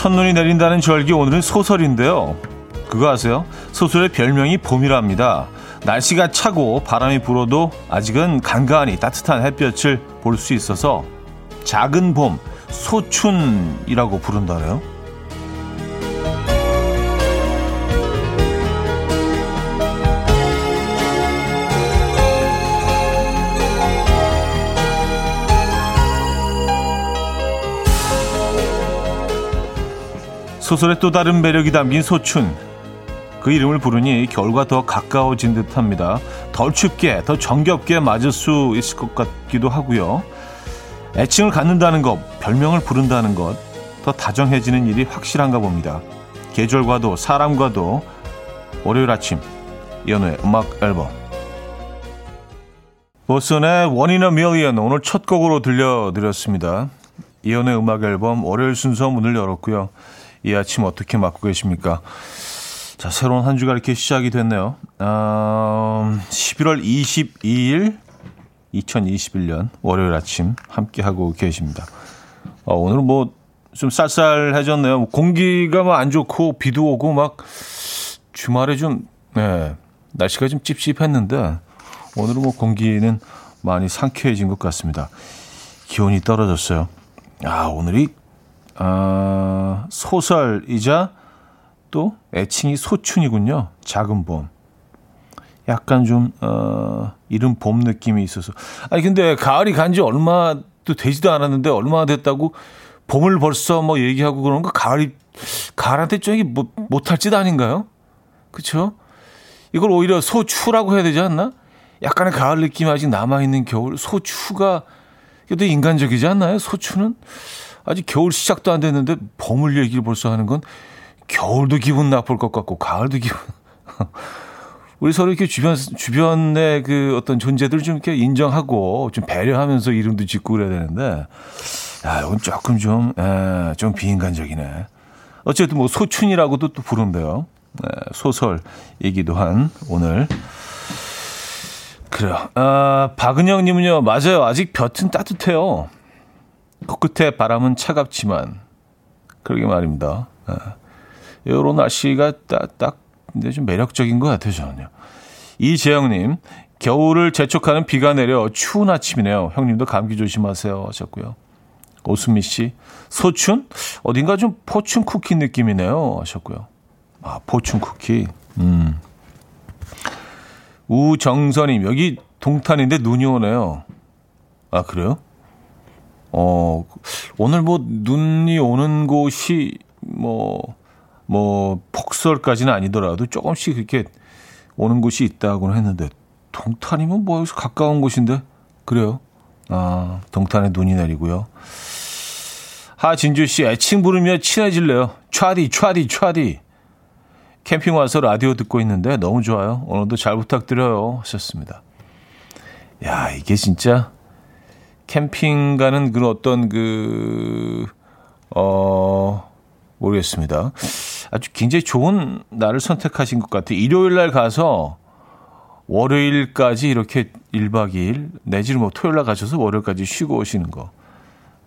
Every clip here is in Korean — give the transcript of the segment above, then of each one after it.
첫눈이 내린다는 절기 오늘은 소설인데요. 그거 아세요? 소설의 별명이 봄이랍니다. 날씨가 차고 바람이 불어도 아직은 간간히 따뜻한 햇볕을 볼 수 있어서 작은 봄, 소춘이라고 부른다네요. 소설의 또 다른 매력이 담긴 소춘. 그 이름을 부르니 겨울과 더 가까워진 듯 합니다. 덜 춥게, 더 정겹게 맞을 수 있을 것 같기도 하고요. 애칭을 갖는다는 것, 별명을 부른다는 것, 더 다정해지는 일이 확실한가 봅니다. 계절과도 사람과도 월요일 아침 연우의 음악 앨범 보슨의 a Million 오늘 첫 곡으로 들려드렸습니다. 이연의 음악 앨범 월요일 순서 문을 열었고요. 이 아침 어떻게 맞고 계십니까? 자, 새로운 한 주가 이렇게 시작이 됐네요. 어, 11월 22일 2021년 월요일 아침 함께 하고 계십니다. 어, 오늘은 뭐 좀 쌀쌀해졌네요. 뭐 공기가 막 안 좋고 비도 오고 막 주말에 좀 네, 날씨가 좀 찝찝했는데 오늘은 뭐 공기는 많이 상쾌해진 것 같습니다. 기온이 떨어졌어요. 아, 오늘이 아, 소설이자 또 애칭이 소춘이군요. 작은 봄. 약간 좀, 어, 이른 봄 느낌이 있어서. 아니, 근데 가을이 간 지 얼마도 되지도 않았는데 얼마나 됐다고 봄을 벌써 뭐 얘기하고 그러는 거 가을이, 가을한테 좀 못, 못할 짓 아닌가요? 그쵸? 이걸 오히려 소추라고 해야 되지 않나? 약간의 가을 느낌이 아직 남아 있는 겨울. 소추가, 그래도 인간적이지 않나요? 소추는? 아직 겨울 시작도 안 됐는데 봄을 얘기를 벌써 하는 건 겨울도 기분 나쁠 것 같고 가을도 기분 우리 서로 이렇게 주변 주변의 그 어떤 존재들을 좀 이렇게 인정하고 좀 배려하면서 이름도 짓고 그래야 되는데 야 이건 조금 좀좀 에, 좀 비인간적이네. 어쨌든 뭐 소춘이라고도 또 부른대요. 에, 소설 얘기도 한 오늘 그래요. 아, 박은영님은요 맞아요 아직 볕은 따뜻해요. 코끝에 바람은 차갑지만 그러게 말입니다. 예. 날씨가 딱, 딱 근데 좀 매력적인 것 같아요 저는요. 이재영님 겨울을 재촉하는 비가 내려 추운 아침이네요. 형님도 감기 조심하세요 하셨고요. 오수미 씨 소춘 어딘가 좀 포춘 쿠키 느낌이네요 하셨고요. 아 포춘 쿠키. 음. 우정선님 여기 동탄인데 눈이 오네요. 아 그래요? 어, 오늘 뭐 눈이 오는 곳이 뭐, 뭐, 폭설까지는 아니더라도 조금씩 이렇게 오는 곳이 있다고는 했는데, 동탄이면 뭐 여기서 가까운 곳인데? 그래요. 아, 동탄에 눈이 내리고요. 하진주 씨, 애칭 부르며 친해질래요. 차디, 차디, 차디. 캠핑 와서 라디오 듣고 있는데 너무 좋아요. 오늘도 잘 부탁드려요. 하셨습니다. 야, 이게 진짜 캠핑 가는 그런 어떤 그, 어, 모르겠습니다. 아주 굉장히 좋은 날을 선택하신 것 같아요. 일요일 날 가서 월요일까지 이렇게 1박 2일, 내지는 뭐 토요일 날 가셔서 월요일까지 쉬고 오시는 거.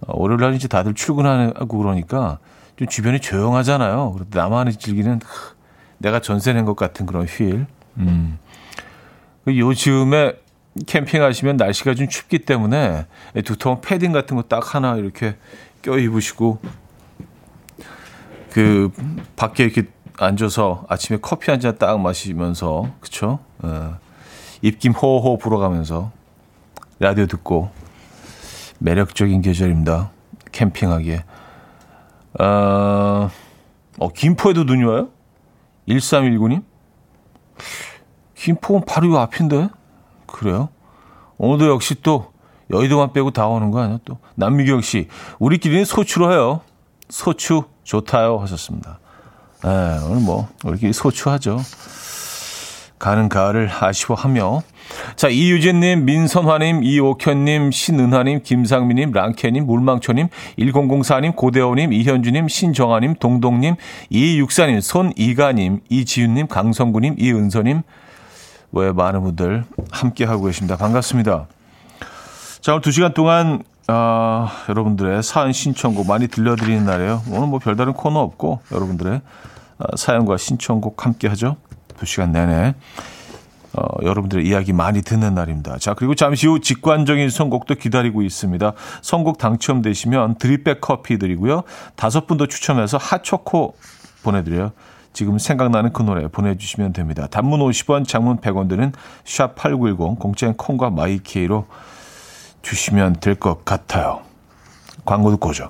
어, 월요일 날 이제 다들 출근하고 그러니까 좀 주변이 조용하잖아요. 그런데 나만의 즐기는 내가 전세 낸 것 같은 그런 휴일. 음. 그 요즘에 캠핑하시면 날씨가 좀 춥기 때문에 두통 패딩 같은 거 딱 하나 이렇게 껴 입으시고 그 밖에 이렇게 앉아서 아침에 커피 한 잔 딱 마시면서 그쵸? 어, 입김 호호 불어가면서 라디오 듣고 매력적인 계절입니다. 캠핑하기에. 어, 어 김포에도 눈이 와요? 1319님? 김포는 바로 요 앞인데? 그래요? 오늘도 역시 또 여의도만 빼고 다 오는 거 아니야? 또 남미경 씨, 우리끼리는 소추로 해요. 소추 좋다요 하셨습니다. 네, 오늘 뭐 우리끼리 소추하죠. 가는 가을을 아쉬워하며 자 이유진님, 민선화님, 이옥현님, 신은하님, 김상민님, 랑케님, 물망초님, 1004님, 고대호님, 이현주님, 신정아님, 동동님, 이육사님, 손이가님, 이지윤님, 강성구님, 이은서님, 왜 많은 분들 함께 하고 계십니다. 반갑습니다. 자, 오늘 두 시간 동안 아, 여러분들의 사연 신청곡 많이 들려드리는 날이에요. 오늘 뭐 별다른 코너 없고 여러분들의 아, 사연과 신청곡 함께 하죠. 두 시간 내내 어, 여러분들의 이야기 많이 듣는 날입니다. 자, 그리고 잠시 후 직관적인 선곡도 기다리고 있습니다. 선곡 당첨되시면 드립백 커피 드리고요. 다섯 분도 추첨해서 핫초코 보내드려요. 지금 생각나는 그 노래 보내주시면 됩니다. 단문 50원, 장문 100원 드는 샵8910 공짜인 콩과 마이케이로 주시면 될 것 같아요. 광고 듣고 오죠.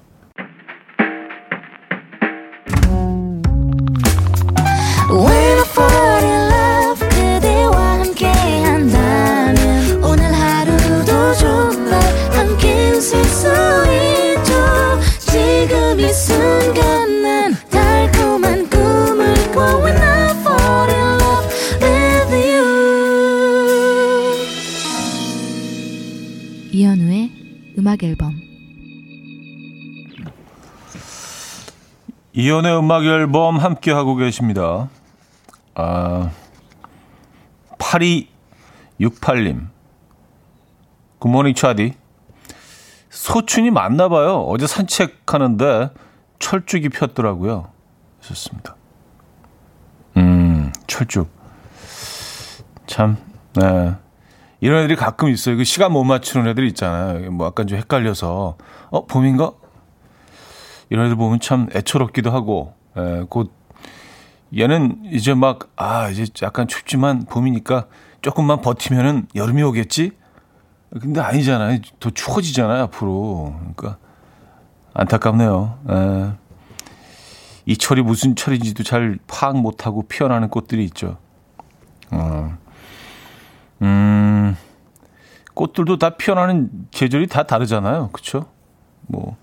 음악 앨범 이연의 음악 앨범 함께 하고 계십니다. 아 8268님 굿모닝 차디 소춘이 맞나 봐요. 어제 산책하는데 철쭉이 폈더라고요. 좋습니다. 음, 철쭉. 참, 네. 이런 애들이 가끔 있어요. 그 시간 못 맞추는 애들 있잖아요. 뭐 약간 좀 헷갈려서 어 봄인가? 이런 애들 보면 참 애처롭기도 하고, 예, 곧 얘는 이제 막 아 이제 약간 춥지만 봄이니까 조금만 버티면은 여름이 오겠지. 근데 아니잖아요. 더 추워지잖아요 앞으로. 그러니까 안타깝네요. 예. 이 철이 무슨 철인지도 잘 파악 못하고 피어나는 꽃들이 있죠. 어. 음, 꽃들도 다 피어나는 계절이 다 다르잖아요. 그쵸? 뭐,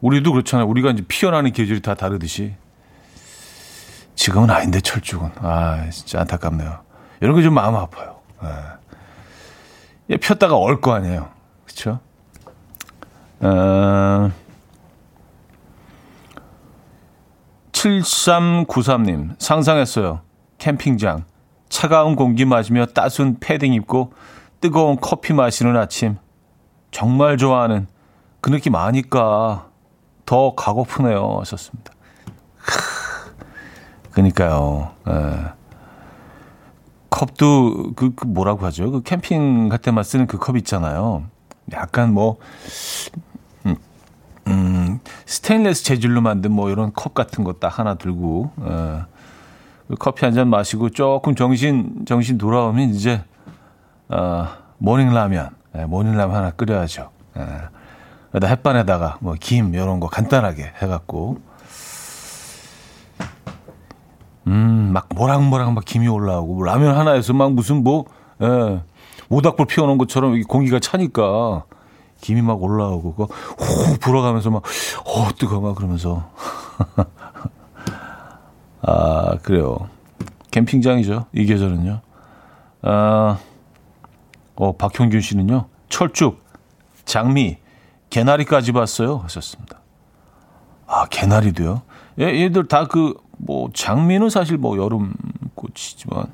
우리도 그렇잖아요. 우리가 이제 피어나는 계절이 다 다르듯이. 지금은 아닌데, 철쭉은. 아, 진짜 안타깝네요. 이런 게 좀 마음 아파요. 예. 폈다가 얼 거 아니에요. 그쵸? 어, 7393님, 상상했어요. 캠핑장. 차가운 공기 마시며 따순 패딩 입고 뜨거운 커피 마시는 아침. 정말 좋아하는 그 느낌 아니까 더 가고프네요. 하셨습니다. 그니까요. 예. 컵도 그, 그 뭐라고 하죠? 그 캠핑 갈 때만 쓰는 그 컵 있잖아요. 약간 뭐 음, 음, 스테인레스 재질로 만든 뭐 이런 컵 같은 거 딱 하나 들고 예. 커피 한 잔 마시고 조금 정신 정신 돌아오면 이제 어, morning 라면, 네, morning 라면 하나 끓여야죠. 네. 그다 햇반에다가 뭐 김 이런 거 간단하게 해갖고 음막 모락모락 막 김이 올라오고 뭐 라면 하나에서 막 무슨 뭐 예, 모닥불 피워놓은 것처럼 공기가 차니까 김이 막 올라오고 그호 불어가면서 막어 뜨거 막 그러면서 아, 그래요. 캠핑장이죠. 이 계절은요. 아, 어, 박형균 씨는요. 철쭉, 장미, 개나리까지 봤어요. 하셨습니다. 아, 개나리도요? 얘, 얘들 다 그, 뭐, 장미는 사실 뭐 여름 꽃이지만,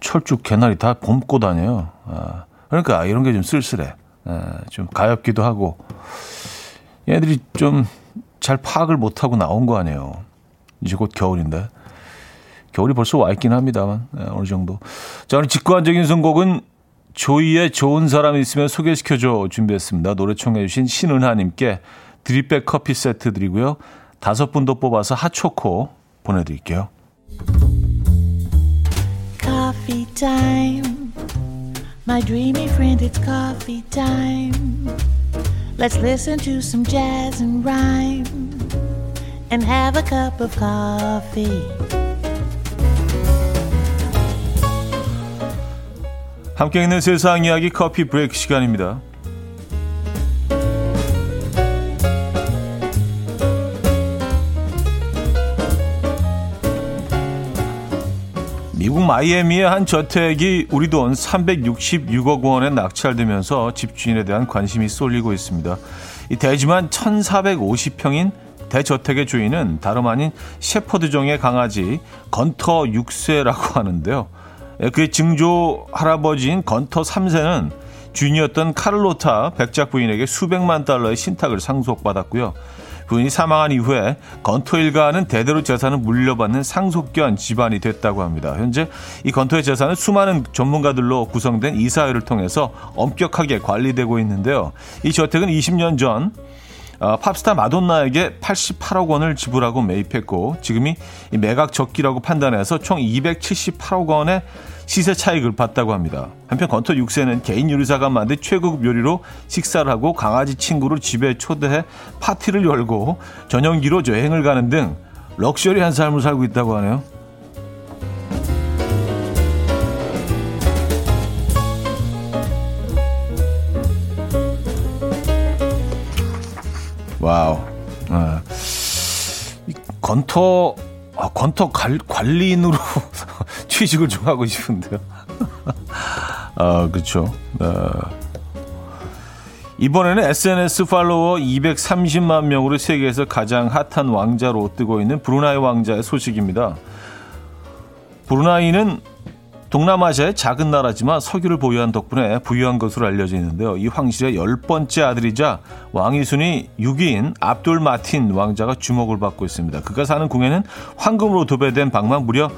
철쭉, 개나리 다 봄꽃 아니에요. 아, 그러니까 이런 게 좀 쓸쓸해. 아, 좀 가엽기도 하고, 얘들이 좀 잘 파악을 못하고 나온 거 아니에요. 이제 곧 겨울인데. 겨울이 벌써 와 있긴 합니다만, 네, 어느 정도. 자, 오늘 직관적인 선곡은 조이의 좋은 사람이 있으면 소개시켜줘 준비했습니다. 노래 청해주신 신은하님께 드립백 커피 세트 드리고요. 다섯 분도 뽑아서 핫초코 보내드릴게요. Coffee. My dreamy friend, it's coffee time. Let's listen to some jazz and rhyme and have a cup of coffee. 함께 있는 세상 이야기 커피 브레이크 시간입니다. 미국 마이애미의 한 저택이 우리 돈 366억 원에 낙찰되면서 집주인에 대한 관심이 쏠리고 있습니다. 이 대지만 1,450평인 대저택의 주인은 다름 아닌 셰퍼드종의 강아지 건터 6세라고 하는데요. 예, 그의 증조 할아버지인 건터 3세는 주인이었던 카를로타 백작 부인에게 수백만 달러의 신탁을 상속받았고요. 부인이 사망한 이후에 건토 일가는 대대로 재산을 물려받는 상속견 집안이 됐다고 합니다. 현재 이 건토의 재산은 수많은 전문가들로 구성된 이사회를 통해서 엄격하게 관리되고 있는데요. 이 저택은 20년 전 어, 팝스타 마돈나에게 88억 원을 지불하고 매입했고 지금이 매각 적기라고 판단해서 총 278억 원의 시세 차익을 봤다고 합니다. 한편 건터 6세는 개인 요리사가 만든 최고급 요리로 식사를 하고 강아지 친구를 집에 초대해 파티를 열고 전용기로 여행을 가는 등 럭셔리한 삶을 살고 있다고 하네요. 와우. 아, 건터 아, 건터 관, 관리인으로 취직을 좀 하고 싶은데요. 아, 그렇죠. 아, 이번에는 SNS 팔로워 230만 명으로 세계에서 가장 핫한 왕자로 뜨고 있는 브루나이 왕자의 소식입니다. 브루나이는 동남아시아의 작은 나라지만 석유를 보유한 덕분에 부유한 것으로 알려져 있는데요. 이 황실의 열 번째 아들이자 왕위 순위 6위인 압돌 마틴 왕자가 주목을 받고 있습니다. 그가 사는 궁에는 황금으로 도배된 방만 무려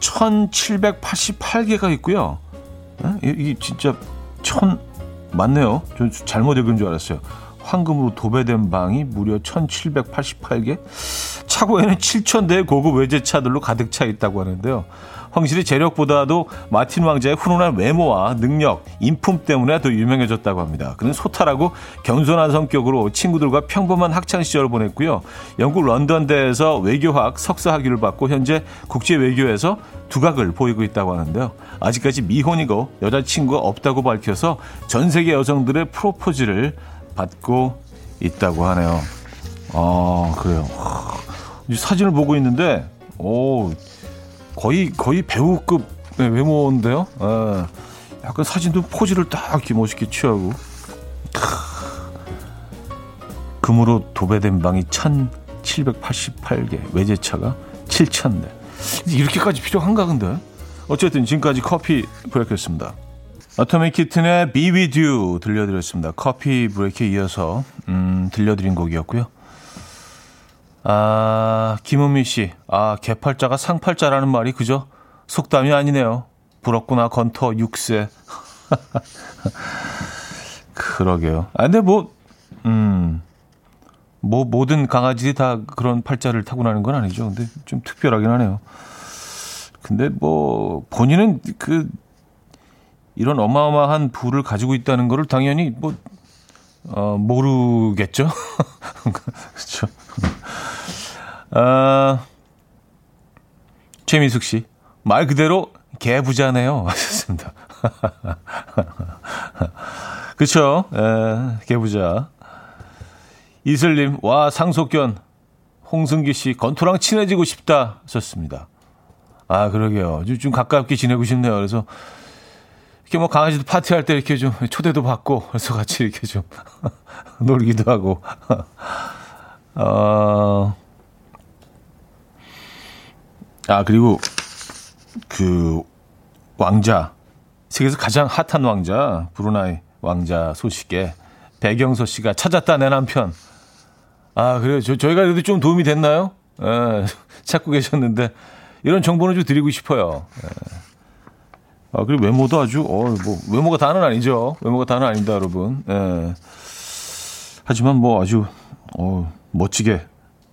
1788개가 있고요. 이게 진짜 천 맞네요. 저 잘못 읽은 줄 알았어요. 황금으로 도배된 방이 무려 1788개? 차고에는 7,000대의 고급 외제차들로 가득 차 있다고 하는데요. 황실이 재력보다도 마틴 왕자의 훈훈한 외모와 능력, 인품 때문에 더 유명해졌다고 합니다. 그는 소탈하고 겸손한 성격으로 친구들과 평범한 학창 시절을 보냈고요. 영국 런던대에서 외교학 석사 학위를 받고 현재 국제 외교에서 두각을 보이고 있다고 하는데요. 아직까지 미혼이고 여자친구가 없다고 밝혀서 전 세계 여성들의 프로포즈를 받고 있다고 하네요. 아, 그래요. 사진을 보고 있는데, 오, 거의 거의 배우급 외모인데요. 예. 약간 사진도 포즈를 딱 멋있게 취하고 금으로 도배된 방이 1788개 외제차가 7000대 이렇게까지 필요한가 근데 어쨌든 지금까지 커피 브레이크였습니다 어토믹 키튼의 Be With You 들려드렸습니다 커피 브레이크에 이어서 음, 들려드린 곡이었고요 아, 김은미 씨. 아, 개팔자가 상팔자라는 말이 그죠? 속담이 아니네요. 부럽구나, 건터 6세. 그러게요. 아, 근데 뭐, 음, 뭐, 모든 강아지들이 다 그런 팔자를 타고나는 건 아니죠. 근데 좀 특별하긴 하네요. 근데 뭐, 본인은 그, 이런 어마어마한 부를 가지고 있다는 거를 당연히 뭐, 어, 모르겠죠? 그렇죠. 아, 최민숙 씨. 말 그대로 개부자네요. 하셨습니다. 그쵸? 에, 개부자. 이슬님, 와, 상속견. 홍승기 씨, 건토랑 친해지고 싶다. 하셨습니다. 아, 그러게요. 좀, 좀 가깝게 지내고 싶네요. 그래서, 이렇게 뭐 강아지도 파티할 때 이렇게 좀 초대도 받고, 그래서 같이 이렇게 좀 놀기도 하고. 어, 아, 그리고 그 왕자, 세계에서 가장 핫한 왕자, 브루나이 왕자 소식에 배경서 씨가 찾았다, 내 남편. 아, 그래요. 저, 저희가 그래도 좀 도움이 됐나요? 예, 찾고 계셨는데, 이런 정보는 좀 드리고 싶어요. 예. 아, 그리고 외모도 아주, 어, 뭐, 외모가 다는 아니죠. 외모가 다는 아닙니다, 여러분. 예. 하지만 뭐 아주, 어, 멋지게,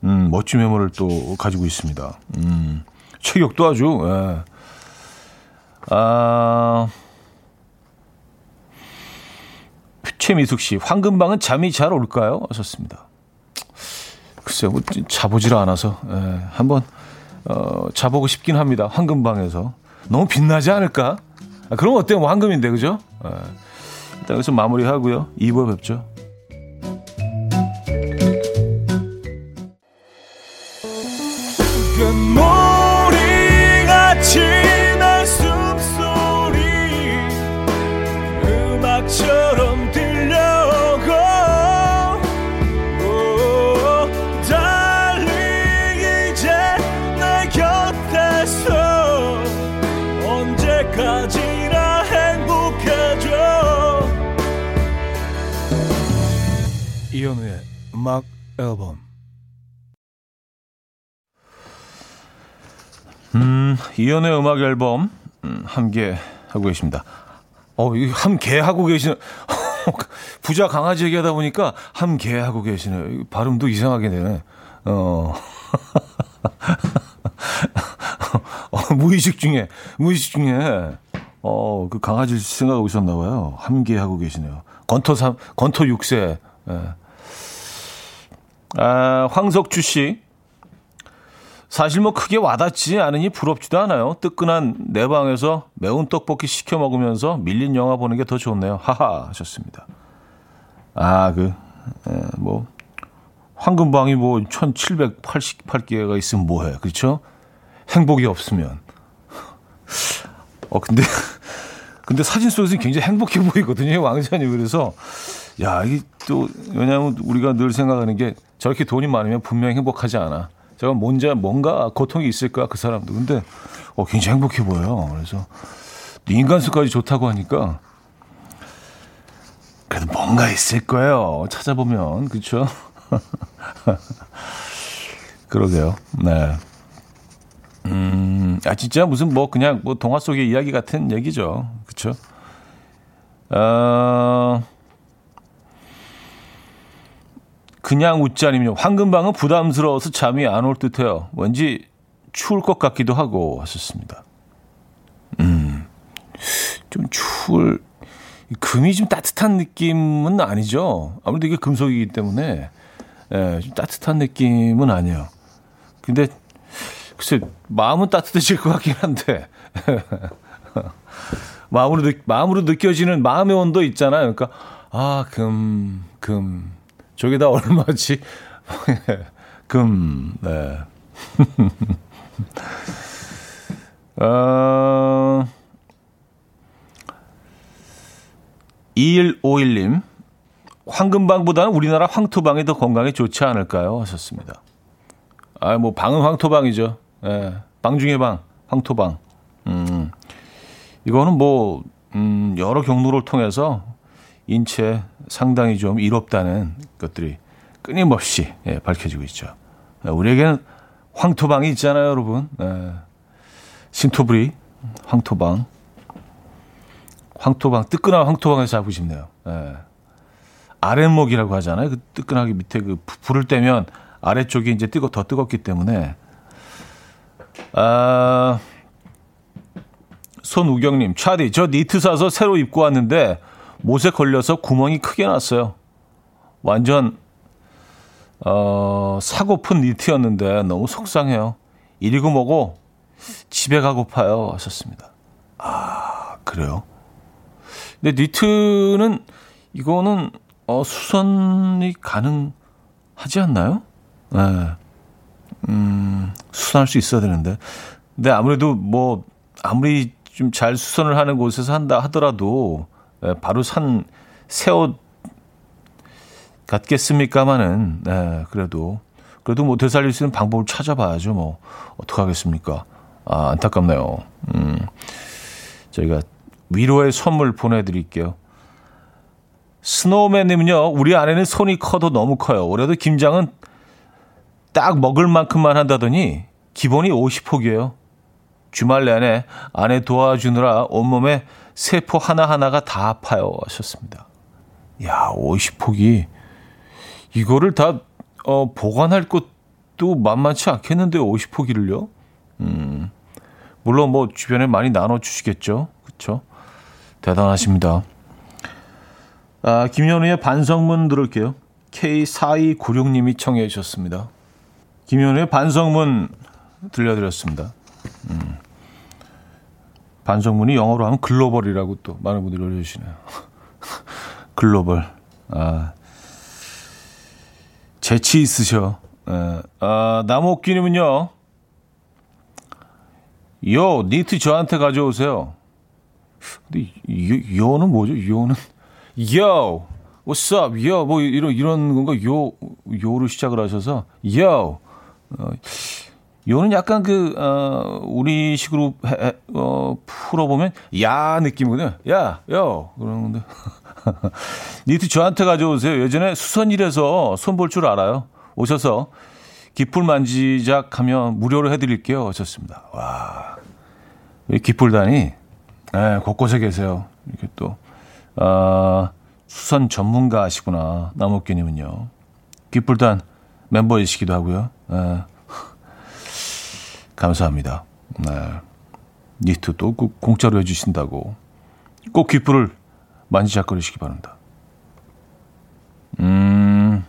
음, 멋진 외모를 또 가지고 있습니다. 음. 체격도 아주, 예. 아, 최미숙 씨, 황금방은 잠이 잘 올까요? 하셨습니다. 글쎄요, 뭐, 자보질 않아서, 예. 한번, 어, 자보고 싶긴 합니다. 황금방에서. 너무 빛나지 않을까? 아, 그런 거 어때요? 뭐 황금인데, 그죠? 네. 일단 여기서 마무리하고요. 2부에 뵙죠. 그 음악 앨범 음, 이현우의 음악 앨범 음, 함께 하고 계십니다. 어, 이 함께 하고 계시는 부자 강아지 얘기하다 보니까 함께 하고 계시네요. 발음도 이상하게 되네. 어. 어, 무의식 중에 무의식 중에 어, 그 강아지 생각하고 있었나 봐요. 함께 하고 계시네요. 건토 3, 건토 6세. 예. 아, 황석주 씨. 사실 뭐 크게 와닿지 않으니 부럽지도 않아요. 뜨끈한 내 방에서 매운 떡볶이 시켜 먹으면서 밀린 영화 보는 게 더 좋네요. 하하 하셨습니다. 아, 그, 에, 뭐, 황금방이 뭐 1788개가 있으면 뭐해. 그렇죠? 행복이 없으면. 어, 근데, 근데 사진 속에서 굉장히 행복해 보이거든요. 왕자님. 그래서, 야, 이게 또, 왜냐하면 우리가 늘 생각하는 게 저렇게 돈이 많으면 분명히 행복하지 않아. 제가 뭔지, 뭔가 고통이 있을 거야, 그 사람도. 근데, 어, 굉장히 행복해 보여요. 그래서, 인간수까지 좋다고 하니까, 그래도 뭔가 있을 거예요. 찾아보면, 그쵸? 그러게요. 네. 음, 아, 진짜 무슨 뭐 그냥 뭐 동화 속의 이야기 같은 얘기죠. 그쵸? 어, 그냥 웃자님요. 황금방은 부담스러워서 잠이 안 올 듯해요. 왠지 추울 것 같기도 하고 하셨습니다. 음, 좀 추울, 금이 좀 따뜻한 느낌은 아니죠. 아무래도 이게 금속이기 때문에, 예, 좀 따뜻한 느낌은 아니에요. 근데 글쎄 마음은 따뜻해질 것 같긴 한데 마음으로 느, 마음으로 느껴지는 마음의 온도 있잖아요. 그러니까 아 금 금 저게 다 얼마지? 금 네. 어, 2151님, 황금방보다는 우리나라 황토방이 더 건강에 좋지 않을까요? 하셨습니다. 아, 뭐, 방은 황토방이죠. 예, 방 중에 방, 황토방. 음, 이거는 뭐, 음, 여러 경로를 통해서 인체 상당히 좀 이롭다는 것들이 끊임없이 예, 밝혀지고 있죠. 예, 우리에게는 황토방이 있잖아요, 여러분. 예, 신토브리, 황토방. 황토방, 뜨끈한 황토방에서 자고 싶네요. 예. 아랫목이라고 하잖아요. 그 뜨끈하게 밑에 그 불을 떼면 아래쪽이 이제 뜨거, 더 뜨겁기 때문에 아, 손우경님, 차디, 저 니트 사서 새로 입고 왔는데 못에 걸려서 구멍이 크게 났어요. 완전 어, 사고픈 니트였는데 너무 속상해요. 이리고 뭐고 집에 가고파요. 하셨습니다. 아, 그래요? 근데 니트는 이거는 어, 수선이 가능하지 않나요? 네. 음, 수선할 수 있어야 되는데. 근데 아무래도 뭐, 아무리 좀 잘 수선을 하는 곳에서 한다 하더라도, 예, 바로 산 새 옷 같겠습니까마는, 네, 그래도, 그래도 뭐 되살릴 수 있는 방법을 찾아봐야죠. 뭐, 어떡하겠습니까? 아, 안타깝네요. 음, 저희가 위로의 선물 보내 드릴게요. 스노우맨 님은요, 우리 아내는 손이 커도 너무 커요. 올해도 김장은 딱 먹을 만큼만 한다더니 기본이 50포기예요. 주말 내내 아내 도와주느라 온몸에 세포 하나하나가 다 아파요. 하셨습니다. 야, 50폭이 이거를 다 어, 보관할 것도 만만치 않겠는데 50포기를요? 음, 물론 뭐 주변에 많이 나눠주시겠죠. 그렇죠? 대단하십니다. 아, 김현우의 반성문 들을게요. K4296님이 청해 주셨습니다. 김현우의 반성문 들려드렸습니다. 음. 반성문이 영어로 하면 글로벌이라고 또 많은 분들이 올려주시네요. 글로벌. 아, 재치 있으셔. 예. 아, 나무옥기님은요. 요, 니트 저한테 가져오세요. 근데 요, 요는 뭐죠? 요는 요, what's up, 요, 뭐 이런 이런 건가? 요, 요로 시작을 하셔서 요. 어, 요는 약간 그, 어, 우리 식으로 해, 어, 풀어보면, 야 느낌이거든요. 야, 요. 그런 건데. 니트 저한테 가져오세요. 예전에 수선일에서 손 볼 줄 알아요. 오셔서 기풀 만지작 하면 무료로 해드릴게요. 하셨습니다. 와. 이 기풀단이, 네, 곳곳에 계세요. 이렇게 또, 아, 수선 전문가시구나. 나무끼님은요. 기풀단 멤버이시기도 하고요. 네. 감사합니다. 네. 니트 또 공짜로 해주신다고. 꼭 귓불을 만지작거리시기 바랍니다. 음,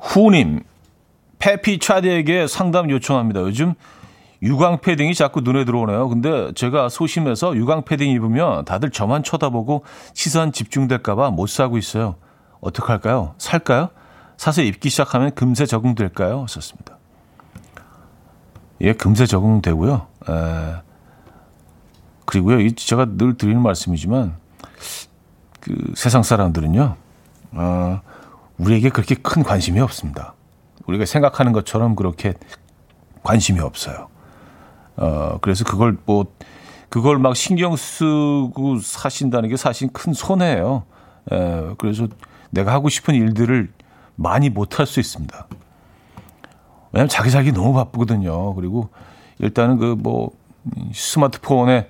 후님, 페피 차디에게 상담 요청합니다. 요즘 유광 패딩이 자꾸 눈에 들어오네요. 근데 제가 소심해서 유광 패딩 입으면 다들 저만 쳐다보고 시선 집중될까봐 못 사고 있어요. 어떡할까요? 살까요? 사서 입기 시작하면 금세 적응될까요? 썼습니다. 예, 금세 적응되고요. 에, 그리고요, 제가 늘 드리는 말씀이지만, 그 세상 사람들은요, 어, 우리에게 그렇게 큰 관심이 없습니다. 우리가 생각하는 것처럼 그렇게 관심이 없어요. 어, 그래서 그걸 뭐, 그걸 막 신경 쓰고 사신다는 게 사실 큰 손해예요. 에, 그래서 내가 하고 싶은 일들을 많이 못할 수 있습니다. 왜냐하면 자기 살기 너무 바쁘거든요. 그리고 일단은 그 뭐 스마트폰에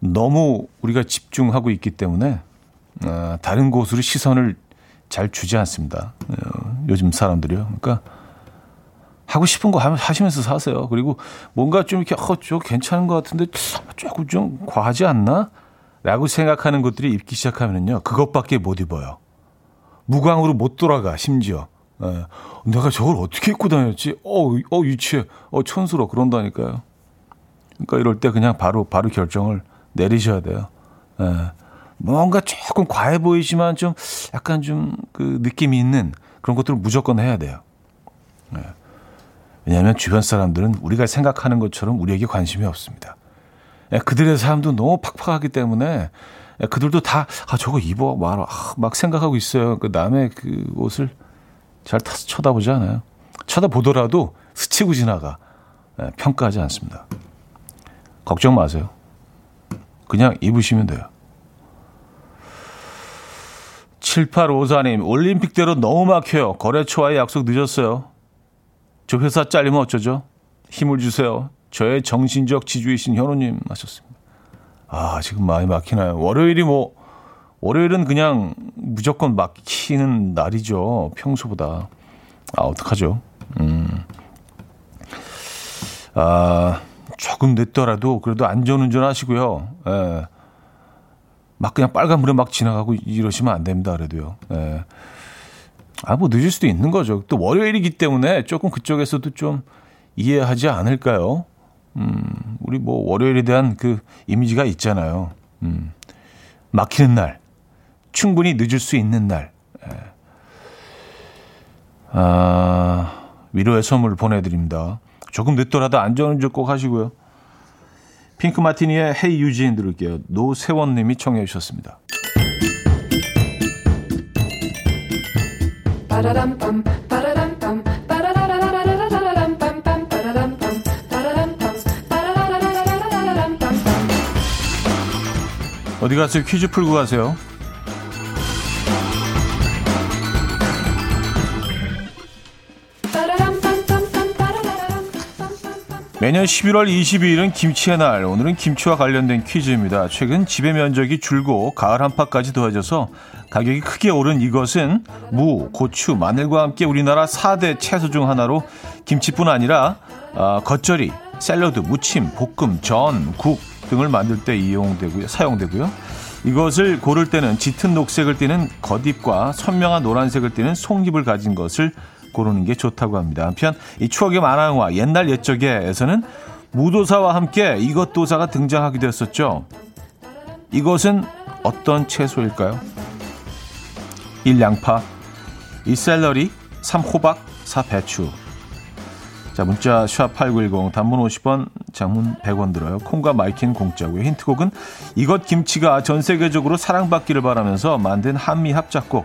너무 우리가 집중하고 있기 때문에 어, 다른 곳으로 시선을 잘 주지 않습니다. 어, 요즘 사람들이요. 그러니까 하고 싶은 거 하시면서 사세요. 그리고 뭔가 좀 이렇게 어, 저 괜찮은 것 같은데 조금 좀 과하지 않나? 라고 생각하는 것들이 입기 시작하면요. 그것밖에 못 입어요. 무광으로 못 돌아가 심지어. 예. 내가 저걸 어떻게 입고 다녔지? 어, 어 유치해. 어 촌스러워 그런다니까요. 그러니까 이럴 때 그냥 바로 바로 결정을 내리셔야 돼요. 예. 뭔가 조금 과해 보이지만 좀 약간 좀 그 느낌이 있는 그런 것들을 무조건 해야 돼요. 예. 왜냐하면 주변 사람들은 우리가 생각하는 것처럼 우리에게 관심이 없습니다. 예, 그들의 삶도 너무 팍팍하기 때문에 예, 그들도 다, 아, 저거 입어, 말, 아, 막 생각하고 있어요. 그 남의 그 옷을 잘 타서 쳐다보지 않아요. 쳐다보더라도 스치고 지나가. 네, 평가하지 않습니다. 걱정 마세요. 그냥 입으시면 돼요. 7854님, 올림픽대로 너무 막혀요. 거래처와의 약속 늦었어요. 저 회사 잘리면 어쩌죠? 힘을 주세요. 저의 정신적 지주이신 현우님 하셨습니다. 아, 지금 많이 막히나요? 월요일이 뭐, 월요일은 그냥 무조건 막히는 날이죠. 평소보다. 아, 어떡하죠? 음. 아, 조금 늦더라도 그래도 안전운전 하시고요. 예. 막 그냥 빨간불에 막 지나가고 이러시면 안 됩니다. 그래도요. 예. 아, 뭐 늦을 수도 있는 거죠. 또 월요일이기 때문에 조금 그쪽에서도 좀 이해하지 않을까요? 음, 우리 뭐 월요일에 대한 그 이미지가 있잖아요. 음, 막히는 날, 충분히 늦을 수 있는 날. 예. 아, 위로의 선물 보내드립니다. 조금 늦더라도 안전운전 꼭 하시고요. 핑크 마티니의 헤이 유지인 들을게요. 노세원님이 청해 주셨습니다. 어디 가세요? 퀴즈 풀고 가세요. 매년 11월 22일은 김치의 날. 오늘은 김치와 관련된 퀴즈입니다. 최근 지배 면적이 줄고 가을 한파까지 더해져서 가격이 크게 오른 이것은 무, 고추, 마늘과 함께 우리나라 4대 채소 중 하나로 김치뿐 아니라 어, 겉절이, 샐러드, 무침, 볶음, 전, 국, 등을 만들 때 이용되고요, 사용되고요. 이것을 고를 때는 짙은 녹색을 띠는 겉잎과 선명한 노란색을 띠는 속잎을 가진 것을 고르는 게 좋다고 합니다. 한편 이 추억의 만화영화 옛날 옛적에서는 무도사와 함께 이것도사가 등장하기도 했었죠. 이것은 어떤 채소일까요? 1. 양파 2. 샐러리 3. 호박 4. 배추 자, 문자 샵8910 단문 50원, 장문 100원 들어요. 콩과 마이킹 공짜고요. 힌트곡은 이것 김치가 전 세계적으로 사랑받기를 바라면서 만든 한미 합작곡.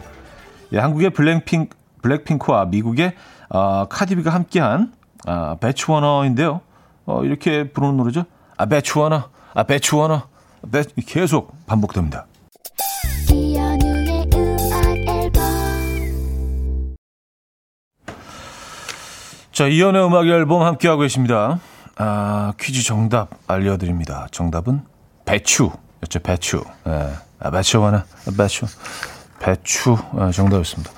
예, 한국의 블랙핑 블랙핑크와 미국의 어, 카디비가 함께한 아, 배추워너인데요. 어, 이렇게 부르는 노래죠. 아 배추워너, 아 배추워너. 계속 반복됩니다. 자, 이연의 음악 앨범 함께하고 계십니다. 아, 퀴즈 정답 알려드립니다. 정답은 배추였죠, 배추. 예. 아, 배추 하나, 배추. 배추, 아, 정답이었습니다.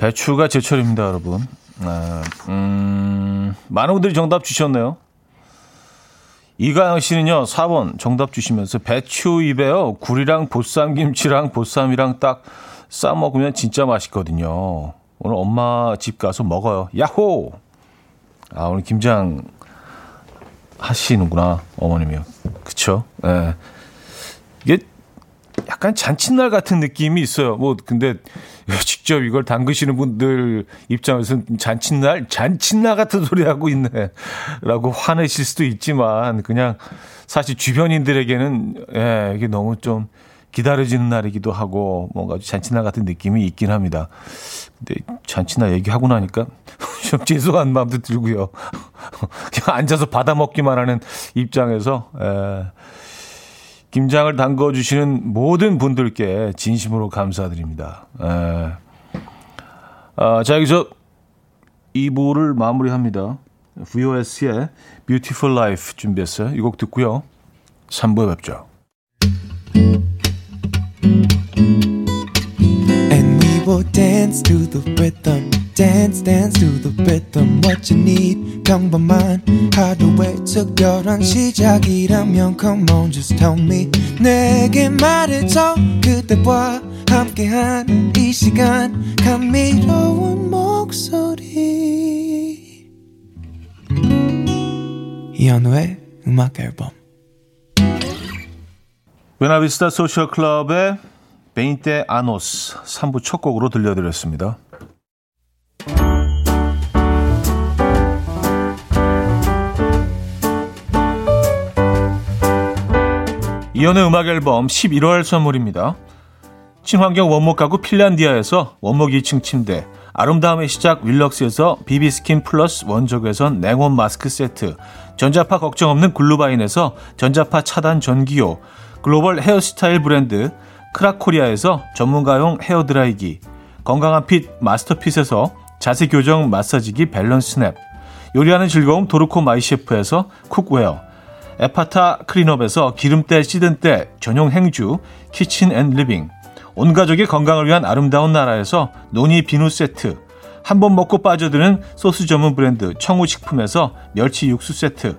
배추가 제철입니다, 여러분. 아, 음, 많은 분들이 정답 주셨네요. 이가영 씨는요, 4번 정답 주시면서 배추 입에요. 굴이랑 보쌈김치랑 보쌈이랑 딱 싸먹으면 진짜 맛있거든요. 오늘 엄마 집 가서 먹어요. 야호! 아, 오늘 김장 하시는구나, 어머님이요. 그쵸? 예. 네. 이게 약간 잔칫날 같은 느낌이 있어요. 뭐, 근데 직접 이걸 담그시는 분들 입장에서는 잔칫날, 잔칫날 같은 소리 하고 있네. 라고 화내실 수도 있지만, 그냥 사실 주변인들에게는, 예, 이게 너무 좀 기다려지는 날이기도 하고, 뭔가 잔칫날 같은 느낌이 있긴 합니다. 근데 잔치나 얘기하고 나니까 좀 죄송한 마음도 들고요. 그냥 앉아서 받아 먹기만 하는 입장에서 에, 김장을 담궈 주시는 모든 분들께 진심으로 감사드립니다. 에, 아, 자 여기서 2부를 마무리합니다. VOS의 Beautiful Life 준비했어요. 이 곡 듣고요. 3부에 뵙죠. Will dance to the rhythm. Dance, dance to the rhythm. What you need, 평범한 하루의 특별한 시작이라면 Come on, just tell me. 내게 말해줘. 그대와 함께한 이 시간. 감미로운 목소리. 이현우의 음악 앨범. Buena Vista Social Club의 Veinte Años 3부 첫 곡으로 들려드렸습니다. 이현우의 음악 앨범 11월 선물입니다. 친환경 원목 가구 핀란디아에서 원목 2층 침대, 아름다움의 시작 윌럭스에서 비비스킨 플러스 원적외선 냉온 마스크 세트, 전자파 걱정 없는 글루바인에서 전자파 차단 전기요, 글로벌 헤어스타일 브랜드 크라코리아에서 전문가용 헤어드라이기, 건강한 핏 마스터핏에서 자세 교정 마사지기 밸런스 냅, 요리하는 즐거움 도르코 마이셰프에서 cookware, 에파타 클린업에서 기름때 찌든 때 전용 행주 kitchen and living, 온 가족의 건강을 위한 아름다운 나라에서 노니 비누 세트, 한 번 먹고 빠져드는 소스 전문 브랜드 청우식품에서 멸치 육수 세트,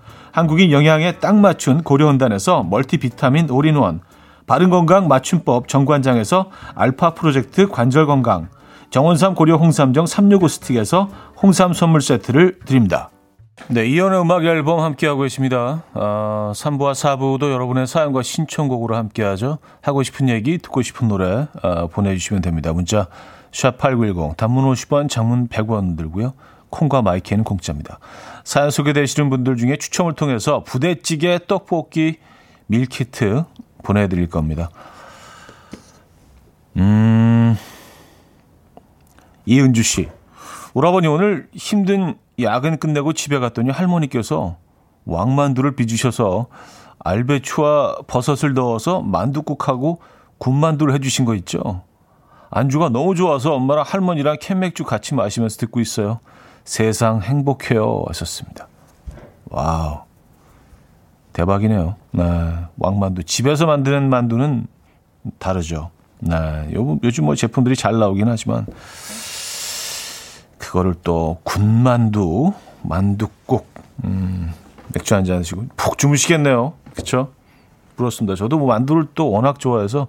한국인 영양에 딱 맞춘 고려원단에서 멀티비타민 올인원, 바른건강 맞춤법 정관장에서 알파 프로젝트 관절건강, 정원삼 고려 홍삼정 365 스틱에서 홍삼 선물 세트를 드립니다. 네, 이현우의 음악 앨범 함께하고 계십니다. 어, 3부와 4부도 여러분의 사연과 신청곡으로 함께하죠. 하고 싶은 얘기, 듣고 싶은 노래 어, 보내주시면 됩니다. 문자 샵8910, 단문 50원, 장문 100원 들고요. 콩과 마이케이는 공짜입니다. 사연 소개되시는 분들 중에 추첨을 통해서 부대찌개, 떡볶이, 밀키트 보내드릴 겁니다. 음, 이은주 씨. 오라버니 오늘 힘든 야근 끝내고 집에 갔더니 할머니께서 왕만두를 빚으셔서 알배추와 버섯을 넣어서 만두국하고 군만두를 해주신 거 있죠. 안주가 너무 좋아서 엄마랑 할머니랑 캔맥주 같이 마시면서 듣고 있어요. 세상 행복해요. 하셨습니다. Wow. 대박이네요. 네, 왕만두. 집에서 만드는 만두는 다르죠. 네, 요, 요즘 뭐 제품들이 잘 나오긴 하지만 그거를 또 군만두, 만두국, 음, 맥주 한 잔 드시고 푹 주무시겠네요. 그쵸? 부럽습니다. 저도 뭐 만두를 또 워낙 좋아해서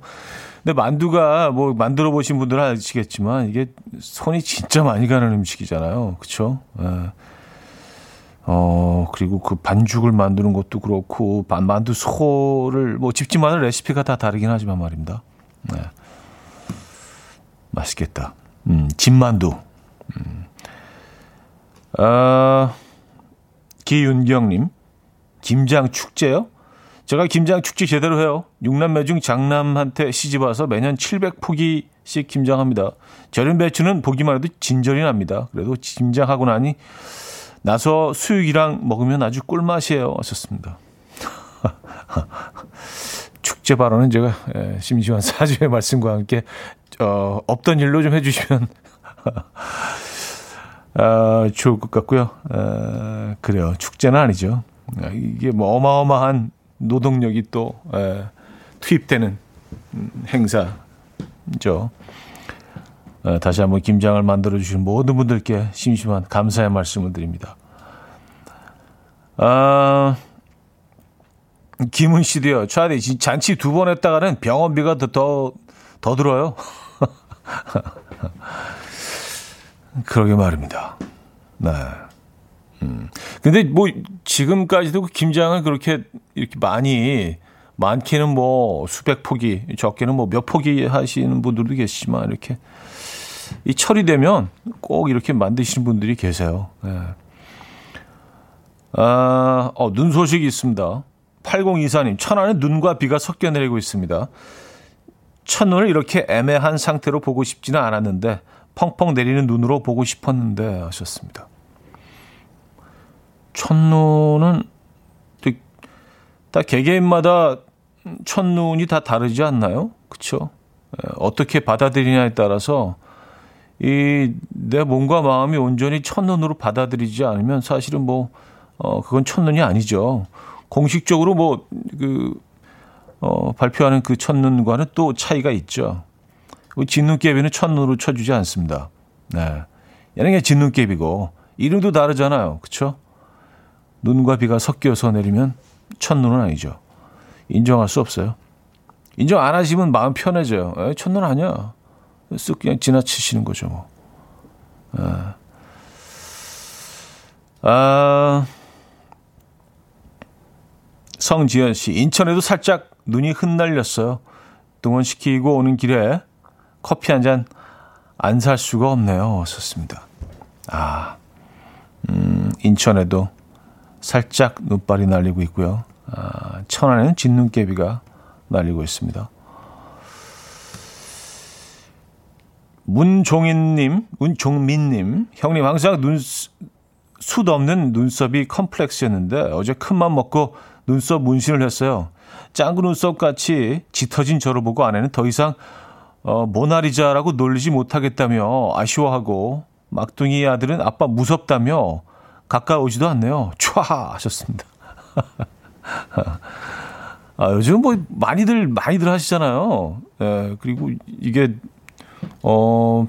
근데 만두가 뭐 만들어 보신 분들은 아시겠지만 이게 손이 진짜 많이 가는 음식이잖아요. 예. 어, 그리고 그 반죽을 만드는 것도 그렇고, 반, 만두 소를, 뭐, 집집마다 레시피가 다 다르긴 하지만 말입니다. 네. 맛있겠다. 음, 집만두. 음. 아, 기윤경님, 김장 축제요? 제가 김장 축제 제대로 해요. 육남매 중 장남한테 시집 와서 매년 700포기씩 김장합니다. 절임 배추는 보기만 해도 진절이 납니다. 그래도 김장하고 나니 나서 수육이랑 먹으면 아주 꿀맛이에요. 하셨습니다. 축제 발언은 제가 예, 심지어 사주의 말씀과 함께 어, 없던 일로 좀 해주시면 아, 좋을 것 같고요. 아, 그래요. 축제는 아니죠. 아, 이게 뭐 어마어마한 노동력이 또 에, 투입되는 행사죠. 에, 다시 한번 김장을 만들어 주신 모든 분들께 심심한 감사의 말씀을 드립니다. 아, 김은 씨도요. 차디 잔치 두 번 했다가는 병원비가 더 더 더 들어요. 그러게 말입니다. 네. 음. 근데 뭐 지금까지도 그 김장을 그렇게 이렇게 많이 많게는 뭐 수백 포기, 적게는 뭐 몇 포기 하시는 분들도 계시지만 이렇게 이 철이 되면 꼭 이렇게 만드시는 분들이 계세요. 네. 아, 어, 눈 소식이 있습니다. 8024님, 천안에 눈과 비가 섞여 내리고 있습니다. 첫눈을 이렇게 애매한 상태로 보고 싶지는 않았는데 펑펑 내리는 눈으로 보고 싶었는데 하셨습니다. 첫눈은 다 개개인마다 첫눈이 다 다르지 않나요? 그렇죠? 어떻게 받아들이냐에 따라서 이 내 몸과 마음이 온전히 첫눈으로 받아들이지 않으면 사실은 뭐 어, 그건 첫눈이 아니죠. 공식적으로 뭐, 그, 어, 발표하는 그 첫눈과는 또 차이가 있죠. 진눈깨비는 첫눈으로 쳐주지 않습니다. 네. 얘는 게 진눈깨비고, 이름도 다르잖아요. 그쵸? 눈과 비가 섞여서 내리면 첫눈은 아니죠. 인정할 수 없어요. 인정 안 하시면 마음 편해져요. 에, 첫눈 아니야. 쓱 그냥 지나치시는 거죠, 뭐. 에. 아, 성지연 씨, 인천에도 살짝 눈이 흩날렸어요. 등원시키고 오는 길에 커피 한 잔 안 살 수가 없네요. 썼습니다. 아, 음, 인천에도 살짝 눈발이 날리고 있고요. 아, 천안에는 진눈깨비가 날리고 있습니다. 문종인님, 문종민님, 형님 항상 눈, 숱 없는 눈썹이 컴플렉스였는데 어제 큰맘 먹고 눈썹 문신을 했어요. 짱구 눈썹 같이 짙어진 저를 보고 아내는 더 이상 어, 모나리자라고 놀리지 못하겠다며 아쉬워하고 막둥이 아들은 아빠 무섭다며 가까우지도 않네요. 촤 하셨습니다. 아, 요즘 뭐 많이들 많이들 하시잖아요. 예, 그리고 이게 어.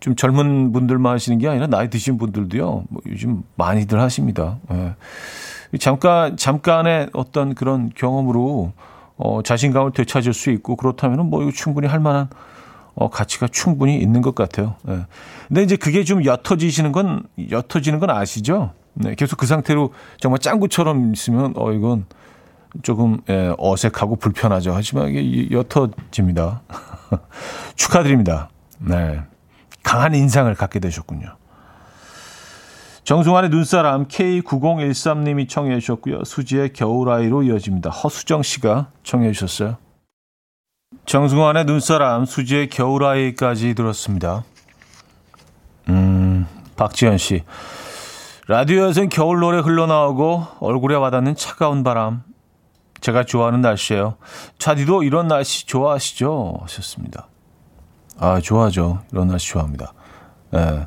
좀 젊은 분들만 하시는 게 아니라 나이 드신 분들도요. 뭐 요즘 많이들 하십니다. 예. 잠깐 잠깐의 어떤 그런 경험으로 어, 자신감을 되찾을 수 있고 그렇다면은 뭐 이거 충분히 할 만한 어, 가치가 충분히 있는 것 같아요. 예. 근데 이제 그게 좀 옅어지시는 건 옅어지는 건 아시죠? 네, 계속 그 상태로 정말 짱구처럼 있으면 어 이건 조금 예, 어색하고 불편하죠. 하지만 이게 옅어집니다. 축하드립니다. 네. 강한 인상을 갖게 되셨군요. 정승환의 눈사람 K9013님이 청해 주셨고요. 수지의 겨울아이로 이어집니다. 허수정 씨가 청해 주셨어요. 정승환의 눈사람, 수지의 겨울아이까지 들었습니다. 음, 박지현 씨. 라디오에서는 겨울 노래 흘러나오고 얼굴에 와닿는 차가운 바람. 제가 좋아하는 날씨예요. 차디도 이런 날씨 좋아하시죠? 하셨습니다. 아, 좋아하죠. 이런 날씨 좋아합니다. 예. 네.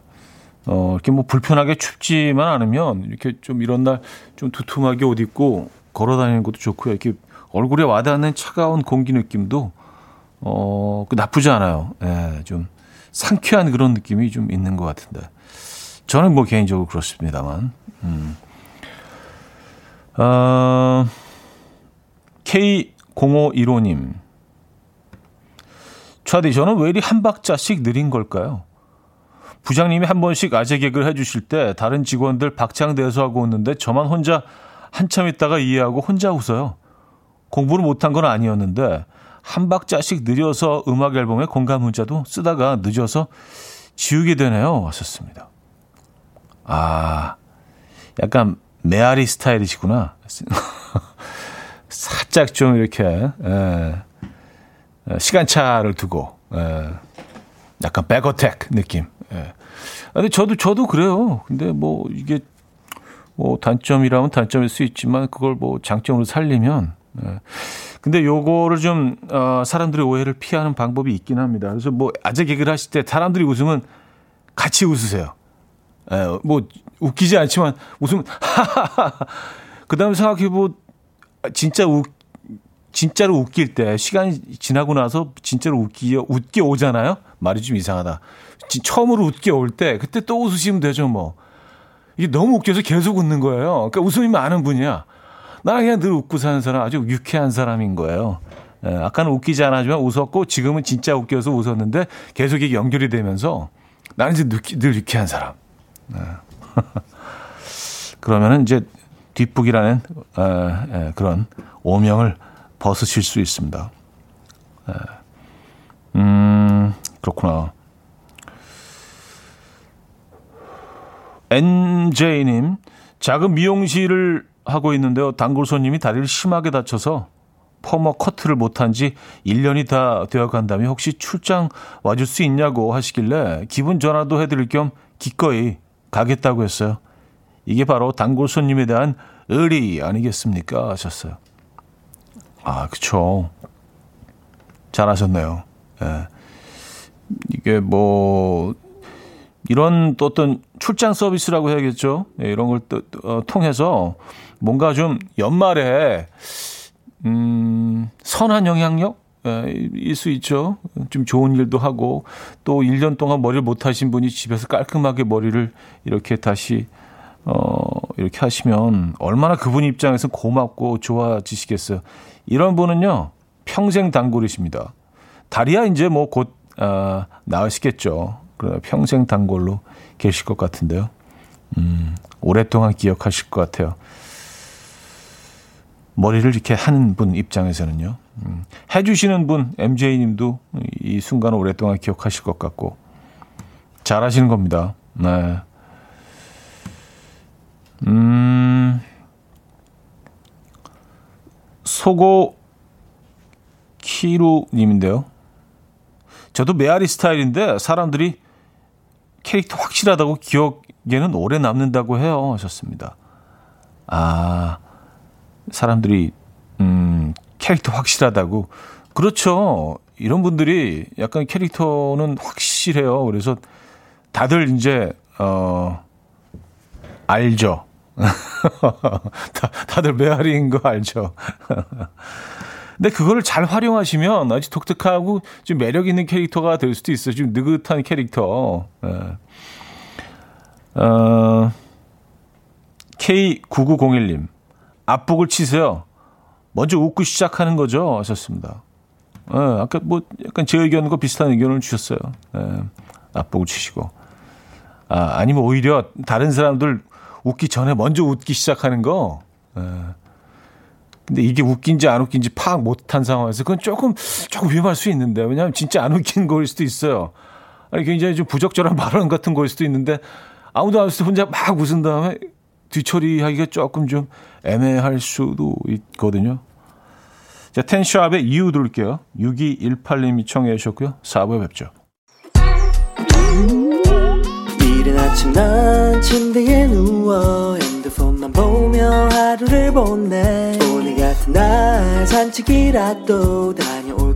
어, 이렇게 뭐 불편하게 춥지만 않으면 이렇게 좀 이런 날 좀 두툼하게 옷 입고 걸어 다니는 것도 좋고요. 이렇게 얼굴에 와닿는 차가운 공기 느낌도 어, 그 나쁘지 않아요. 예, 좀 상쾌한 그런 느낌이 좀 있는 것 같은데. 저는 뭐 개인적으로 그렇습니다만. 음. 어, K0515님. 차디, 저는 왜 이리 한 박자씩 느린 걸까요? 부장님이 한 번씩 아재 개그를 해주실 때 다른 직원들 박장대소 하고 웃는데 저만 혼자 한참 있다가 이해하고 혼자 웃어요. 공부를 못한 건 아니었는데 한 박자씩 느려서 음악 앨범에 공감 문자도 쓰다가 늦어서 지우게 되네요. 왔었습니다. 아, 약간 메아리 스타일이시구나. 살짝 좀 이렇게 에, 에, 시간차를 두고 에, 약간 back attack 느낌. 예. 근데 저도 저도 그래요. 근데 뭐 이게 뭐 단점이라면 단점일 수 있지만 그걸 뭐 장점으로 살리면 예. 근데 요거를 좀 어, 사람들의 오해를 피하는 방법이 있긴 합니다. 그래서 뭐 아재 개그를 하실 때 사람들이 웃으면 같이 웃으세요. 예, 뭐 웃기지 않지만 웃으면 하하하. 그다음에 생각해 보 진짜 웃 진짜로 웃길 때 시간이 지나고 나서 진짜로 웃기 웃게 오잖아요. 말이 좀 이상하다. 처음으로 웃게 올 때 그때 또 웃으시면 되죠 뭐. 이게 너무 웃겨서 계속 웃는 거예요. 그러니까 웃음이 많은 분이야. 나는 그냥 늘 웃고 사는 사람 아주 유쾌한 사람인 거예요. 예, 아까는 웃기지 않았지만 웃었고 지금은 진짜 웃겨서 웃었는데 계속 이게 연결이 되면서 나는 이제 늘, 늘 유쾌한 사람. 예. 그러면은 이제 뒷북이라는 어, 예, 그런 오명을 벗으실 수 있습니다. 예. 음, 그렇구나. NJ님, 작은 미용실을 하고 있는데요. 단골 손님이 다리를 심하게 다쳐서 퍼머 커트를 못한 지 1년이 다 되어 간다며 혹시 출장 와줄 수 있냐고 하시길래 기분 전화도 해드릴 겸 기꺼이 가겠다고 했어요. 이게 바로 단골 손님에 대한 의리 아니겠습니까? 하셨어요. 아, 그쵸. 잘하셨네요. 예. 이게 뭐, 이런 또 어떤 출장 서비스라고 해야겠죠. 예, 이런 걸 또, 어, 통해서 뭔가 좀 연말에 음, 선한 영향력 예, 일수 있죠. 좀 좋은 일도 하고 또 1년 동안 머리를 못 하신 분이 집에서 깔끔하게 머리를 이렇게 다시 어, 이렇게 하시면 얼마나 그분 입장에서 고맙고 좋아지시겠어요. 이런 분은요, 평생 단골이십니다. 다리야 이제 뭐곧 아, 나으시겠죠. 그러나 평생 단골로 계실 것 같은데요. 음, 오랫동안 기억하실 것 같아요. 머리를 이렇게 하는 분 입장에서는요. 음, 해주시는 분, MJ님도 이 순간을 오랫동안 기억하실 것 같고, 잘하시는 겁니다. 네. 음, 소고 키루님인데요. 저도 메아리 스타일인데 사람들이 캐릭터 확실하다고 기억에는 오래 남는다고 해요. 하셨습니다. 아, 사람들이, 음, 캐릭터 확실하다고. 그렇죠. 이런 분들이 약간 캐릭터는 확실해요. 그래서 다들 이제, 어, 알죠. 다, 다들 메아리인 거 알죠. 근데 그거를 잘 활용하시면 아주 독특하고 좀 매력 있는 캐릭터가 될 수도 있어요. 좀 느긋한 캐릭터. 예. 어, K9901님. 앞북을 치세요. 먼저 웃고 시작하는 거죠. 하셨습니다. 예, 아까 뭐 약간 제 의견과 비슷한 의견을 주셨어요. 예, 앞북을 치시고. 아, 아니면 오히려 다른 사람들 웃기 전에 먼저 웃기 시작하는 거. 예. 근데 이게 웃긴지 안 웃긴지 파악 못한 상황에서 그건 조금 조금 위험할 수 있는데 왜냐하면 진짜 안 웃긴 거일 수도 있어요. 아니 굉장히 좀 부적절한 발언 같은 거일 수도 있는데 아무도 안 웃을 때 혼자 막 웃은 다음에 뒤처리하기가 조금 좀 애매할 수도 있거든요. 자, 텐샵의 이유 들을게요. 6218님이 청해 주셨고요. 4부에 뵙죠. 이른 아침 난 침대에 누워 핸드폰만 보며 하루를 보내 오늘 같은 날 산책이라도 다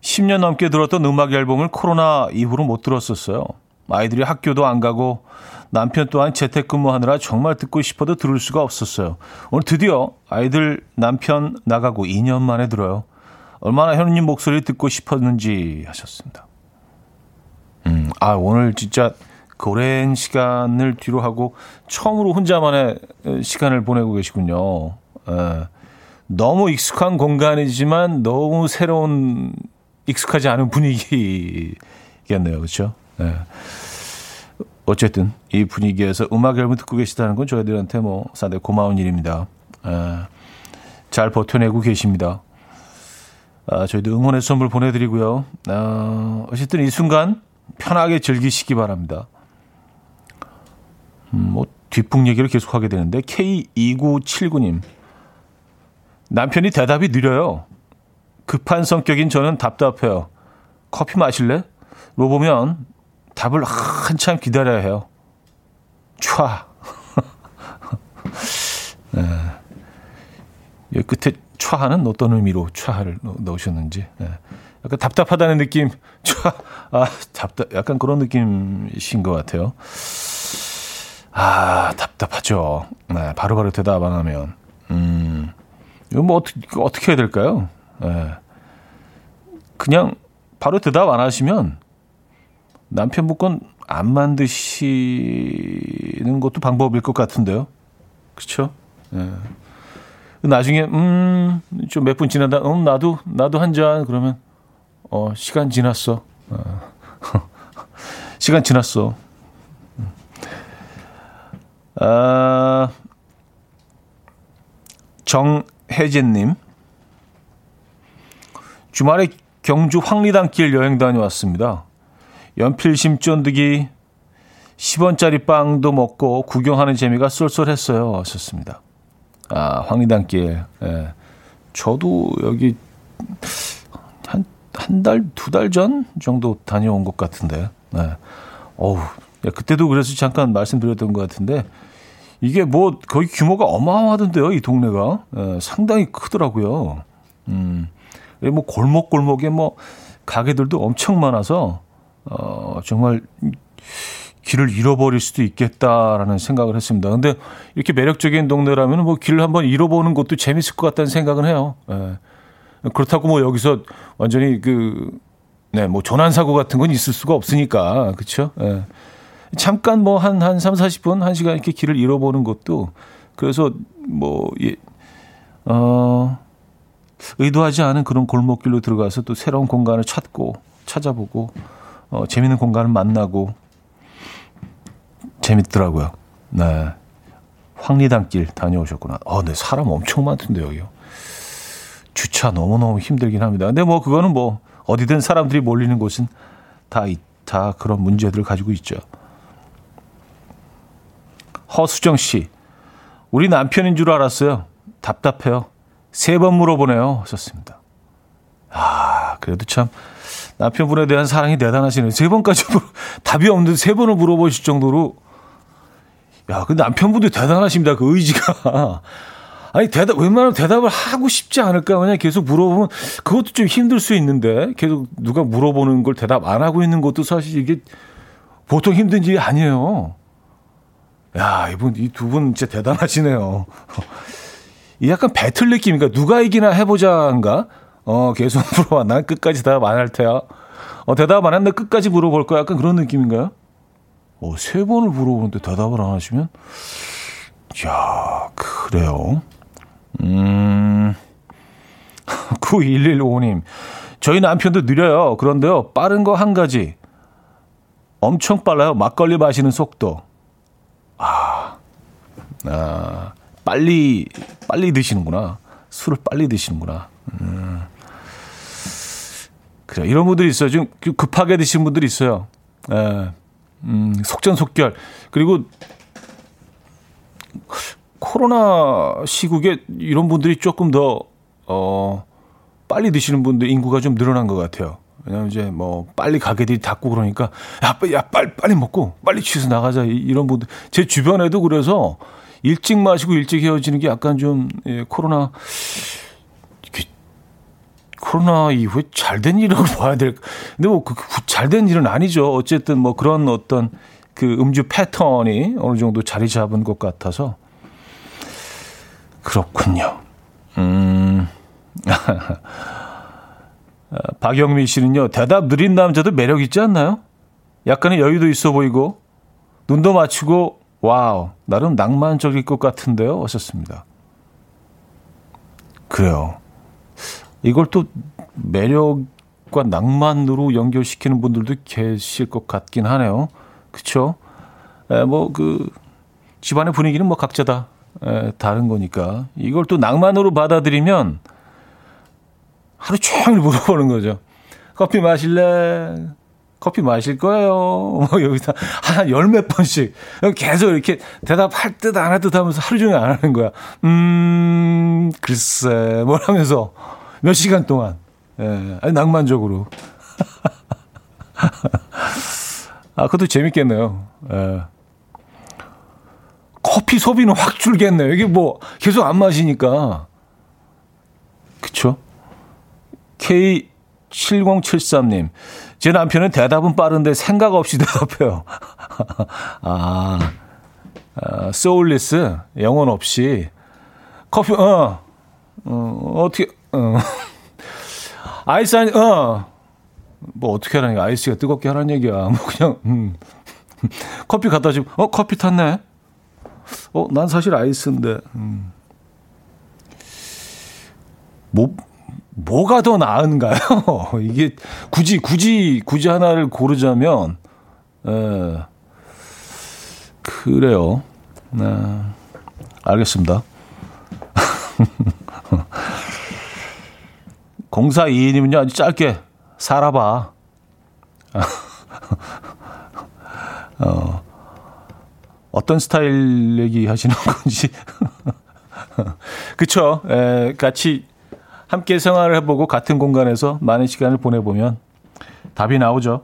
10년 넘게 들었던 음악 앨범을 코로나 이후로 못 들었었어요. 아이들이 학교도 안 가고 남편 또한 재택근무하느라 정말 듣고 싶어도 들을 수가 없었어요. 오늘 드디어 아이들 남편 나가고 2년 만에 들어요. 얼마나 현우님 목소리 듣고 싶었는지 하셨습니다. 음, 아, 오늘 진짜 그 오랜 시간을 뒤로 하고 처음으로 혼자만의 시간을 보내고 계시군요. 에, 예. 너무 익숙한 공간이지만 너무 새로운 익숙하지 않은 분위기겠네요. 그렇죠? 네. 어쨌든 이 분위기에서 음악 앨범 듣고 계시다는 건 저희들한테 뭐 상당히 고마운 일입니다. 네. 잘 버텨내고 계십니다. 아, 저희도 응원의 선물 보내드리고요. 아, 어쨌든 이 순간 편하게 즐기시기 바랍니다. 음, 뭐 뒷북 얘기를 계속하게 되는데 K2979님 남편이 대답이 느려요. 급한 성격인 저는 답답해요. 커피 마실래? 로 보면 답을 한참 기다려야 해요. 촤. 네. 여 끝에 촤하는 어떤 의미로 촤를 넣으셨는지. 네. 약간 답답하다는 느낌. 촤. 아, 답답, 약간 그런 느낌이신 것 같아요. 아, 답답하죠. 네, 바로바로 바로 대답 안 하면. 음. 이거 뭐 어떻게, 어떻게 해야 될까요? 예. 그냥 바로 대답 안 하시면 남편분 건안 만드시는 것도 방법일 것 같은데요. 그렇죠? 예. 나중에 음 좀 몇 분 지나다 음 나도 나도 한 잔 그러면 어 시간 지났어. 어. 시간 지났어. 아 정, 혜진님. 주말에 경주 황리단길 여행 다녀왔습니다. 연필 심 쫀득이 10원짜리 빵도 먹고 구경하는 재미가 쏠쏠했어요. 하셨습니다. 아, 황리단길. 예. 저도 여기 한, 한 달, 두 달 전 정도 다녀온 것 같은데. 네. 어우, 그때도 그래서 잠깐 말씀드렸던 것 같은데, 이게 뭐 거의 규모가 어마어마하던데요, 이 동네가. 예, 상당히 크더라고요. 음, 뭐 골목골목에 뭐 가게들도 엄청 많아서, 어, 정말 길을 잃어버릴 수도 있겠다라는 생각을 했습니다. 근데 이렇게 매력적인 동네라면 뭐 길을 한번 잃어보는 것도 재밌을 것 같다는 생각은 해요. 예. 그렇다고 뭐 여기서 완전히 그, 네, 뭐 조난 사고 같은 건 있을 수가 없으니까. 그쵸? 예. 잠깐 뭐 한, 한 3, 40분, 1시간 이렇게 길을 잃어보는 것도 그래서 뭐, 예, 어, 의도하지 않은 그런 골목길로 들어가서 또 새로운 공간을 찾고 찾아보고 어, 재밌는 공간을 만나고 재밌더라고요. 네. 황리단길 다녀오셨구나. 어, 네, 사람 엄청 많던데, 여기요. 주차 너무너무 힘들긴 합니다. 근데 뭐, 그거는 뭐, 어디든 사람들이 몰리는 곳은 다, 다 그런 문제들을 가지고 있죠. 허수정 씨. 우리 남편인 줄 알았어요. 답답해요. 세 번 물어보네요. 하셨습니다. 아, 그래도 참 남편분에 대한 사랑이 대단하시네요. 세 번까지 답이 없는데 세 번을 물어보실 정도로 야, 그 남편분도 대단하십니다. 그 의지가. 아니, 대답, 웬만하면 대답을 하고 싶지 않을까. 그냥 계속 물어보면 그것도 좀 힘들 수 있는데 계속 누가 물어보는 걸 대답 안 하고 있는 것도 사실 이게 보통 힘든 일이 아니에요. 야, 이분, 이 두 분 진짜 대단하시네요. 이 약간 배틀 느낌인가? 누가 이기나 해보자인가? 어, 계속 물어봐. 난 끝까지 대답 안 할 테야. 어, 대답 안 했는데 끝까지 물어볼 거야. 약간 그런 느낌인가요? 어, 세 번을 물어보는데 대답을 안 하시면? 야 그래요. 음, 9115님. 저희 남편도 느려요. 그런데요, 빠른 거 한 가지. 엄청 빨라요. 막걸리 마시는 속도. 아, 아, 빨리, 빨리 드시는구나. 술을 빨리 드시는구나. 음. 그래, 이런 분들이 있어요. 좀 급하게 드시는 분들이 있어요. 에, 예. 음, 속전속결. 그리고 코로나 시국에 이런 분들이 조금 더, 어, 빨리 드시는 분들 인구가 좀 늘어난 것 같아요. 왜냐면 이제 뭐 빨리 가게들이 닫고 그러니까 야, 야 빨리 빨리 먹고 빨리 취해서 나가자 이런 분들 제 주변에도 그래서 일찍 마시고 일찍 헤어지는 게 약간 좀 예, 코로나 코로나 이후에 잘 된 일이라고 봐야 될. 근데 뭐 그 잘된 일은 아니죠. 어쨌든 뭐 그런 어떤 그 음주 패턴이 어느 정도 자리 잡은 것 같아서 그렇군요. 음. 박영미 씨는요, 대답 느린 남자도 매력 있지 않나요? 약간의 여유도 있어 보이고, 눈도 맞추고, wow, 나름 낭만적일 것 같은데요? 하셨습니다. 그래요. 이걸 또 매력과 낭만으로 연결시키는 분들도 계실 것 같긴 하네요. 그쵸? 에, 뭐, 그, 집안의 분위기는 뭐 각자 다 에, 다른 거니까. 이걸 또 낭만으로 받아들이면 하루 종일 물어보는 거죠. 커피 마실래? 커피 마실 거예요. 뭐 여기서 한 열 몇 번씩 계속 이렇게 대답할 듯 안 할 듯 하면서 하루 종일 안 하는 거야. 음, 글쎄, 뭘 하면서 몇 시간 동안. 예, 낭만적으로. 아, 그것도 재밌겠네요. 예. 커피 소비는 확 줄겠네요. 이게 뭐 계속 안 마시니까. 그쵸? K7073님. 제 남편은 대답은 빠른데 생각 없이 대답해요. 아, 아, 소울리스, 영혼 없이. 커피, 어, 어, 어떻게, 어. 아이스 한, 어. 뭐 어떻게 하라는 게 아이스가 뜨겁게 하라는 얘기야. 뭐 그냥, 음. 커피 갖다 주면, 어, 커피 탔네? 어, 난 사실 아이스인데, 음. 뭐, 뭐가 더 나은가요? 이게 굳이, 굳이, 굳이 하나를 고르자면, 에, 그래요. 네. 알겠습니다. 0422님은요, 아주 짧게, 살아봐. 어, 어떤 스타일 얘기 하시는 건지. 그쵸. 에, 같이 함께 생활을 해보고 같은 공간에서 많은 시간을 보내보면 답이 나오죠.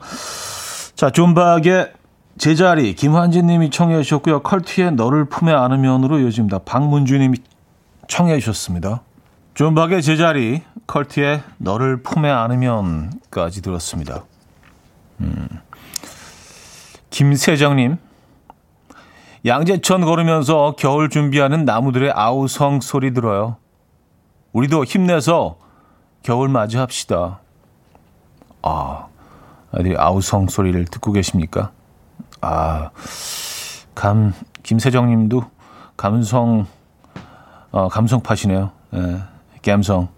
자, 존박의 제자리, 김환진 님이 청해 주셨고요. 컬트의 너를 품에 안으면으로 요즘다. 박문주 님이 청해 주셨습니다. 존박의 제자리, 컬트의 너를 품에 안으면까지 들었습니다. 음. 김세정님, 양재천 걸으면서 겨울 준비하는 나무들의 아우성 소리 들어요. 우리도 힘내서 겨울 맞이합시다. 아, 아들이 아우성 소리를 듣고 계십니까? 아, 감, 김세정 님도 감성, 어, 감성 파시네요. 예, 감성.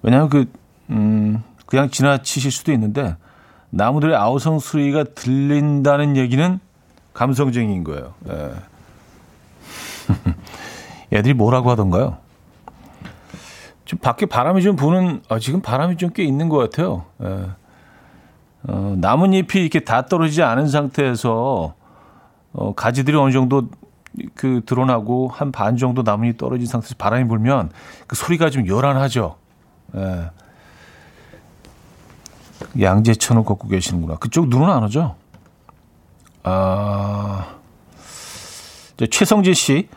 왜냐하면 그, 음, 그냥 지나치실 수도 있는데, 나무들의 아우성 소리가 들린다는 얘기는 감성적인 거예요. 예. 애들이 뭐라고 하던가요? 좀 밖에 바람이 좀 부는, 아, 지금 바람이 좀 꽤 있는 것 같아요. 예. 어, 나뭇잎이 이렇게 다 떨어지지 않은 상태에서, 어, 가지들이 어느 정도 그 드러나고 한 반 정도 나뭇잎이 떨어진 상태에서 바람이 불면 그 소리가 좀 요란하죠. 예. 양재천을 걷고 계시는구나. 그쪽 눈은 안 오죠? 아, 최성진 씨.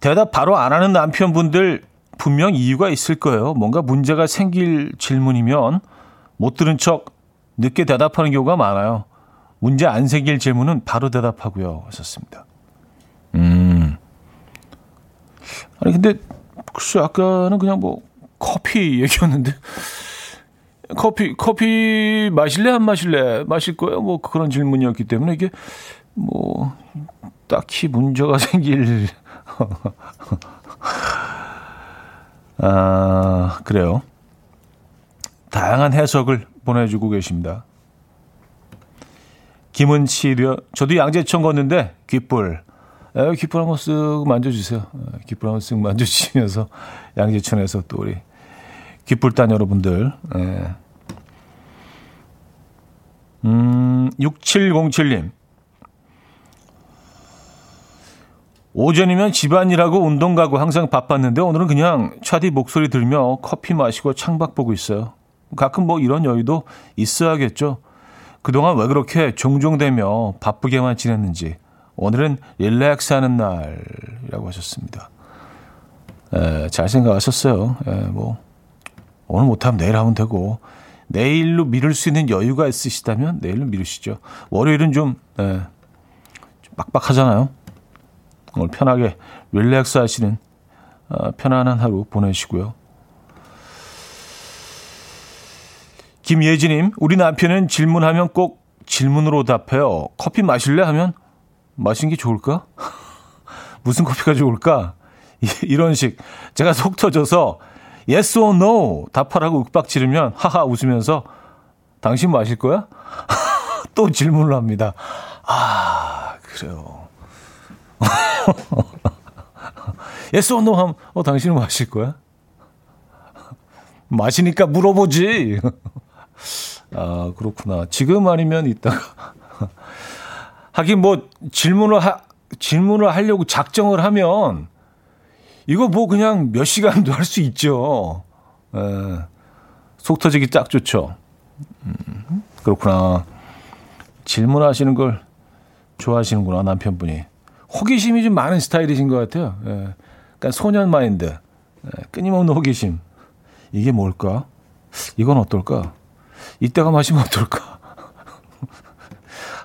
대답 바로 안 하는 남편분들 분명 이유가 있을 거예요. 뭔가 문제가 생길 질문이면 못 들은 척 늦게 대답하는 경우가 많아요. 문제 안 생길 질문은 바로 대답하고요. 하셨습니다. 음. 아니, 근데, 글쎄, 아까는 그냥 뭐, 커피 얘기였는데, 커피, 커피 마실래? 안 마실래? 마실 거예요? 뭐 그런 질문이었기 때문에 이게 뭐 딱히 문제가 생길. 아, 그래요. 다양한 해석을 보내주고 계십니다. 김은치려, 저도 양재천 걷는데 귓불. 에, 귓불 한번 쓱 만져주세요. 귓불 한번 쓱 만져주시면서 양재천에서 또 우리 귓불단 여러분들. 예. 음, 6707님. 오전이면 집안일하고 운동 가고 항상 바빴는데 오늘은 그냥 차디 목소리 들으며 커피 마시고 창밖 보고 있어요. 가끔 뭐 이런 여유도 있어야겠죠. 그동안 왜 그렇게 종종되며 바쁘게만 지냈는지 오늘은 릴렉스 하는 날이라고 하셨습니다. 에, 잘 생각하셨어요. 에, 뭐 오늘 못하면 내일 하면 되고 내일로 미룰 수 있는 여유가 있으시다면 내일로 미루시죠. 월요일은 좀, 에, 좀 빡빡하잖아요. 오늘 편하게 릴렉스 하시는 어, 편안한 하루 보내시고요. 김예진님, 우리 남편은 질문하면 꼭 질문으로 답해요. 커피 마실래? 하면 마시는 게 좋을까? 무슨 커피가 좋을까? 이런 식. 제가 속 터져서 yes or no 답하라고 윽박 지르면 하하 웃으면서 당신 마실 거야? 또 질문을 합니다. 아, 그래요. yes or no 어, 당신은 마실 거야? 마시니까 물어보지. 아, 그렇구나. 지금 아니면 이따가. 하긴 뭐 질문을 하, 질문을 하려고 작정을 하면 이거 뭐 그냥 몇 시간도 할 수 있죠. 에, 속 터지기 딱 좋죠. 음, 그렇구나. 질문하시는 걸 좋아하시는구나, 남편분이. 호기심이 좀 많은 스타일이신 것 같아요. 예. 그러니까 소년 마인드. 예, 끊임없는 호기심. 이게 뭘까? 이건 어떨까? 이때가 마시면 어떨까?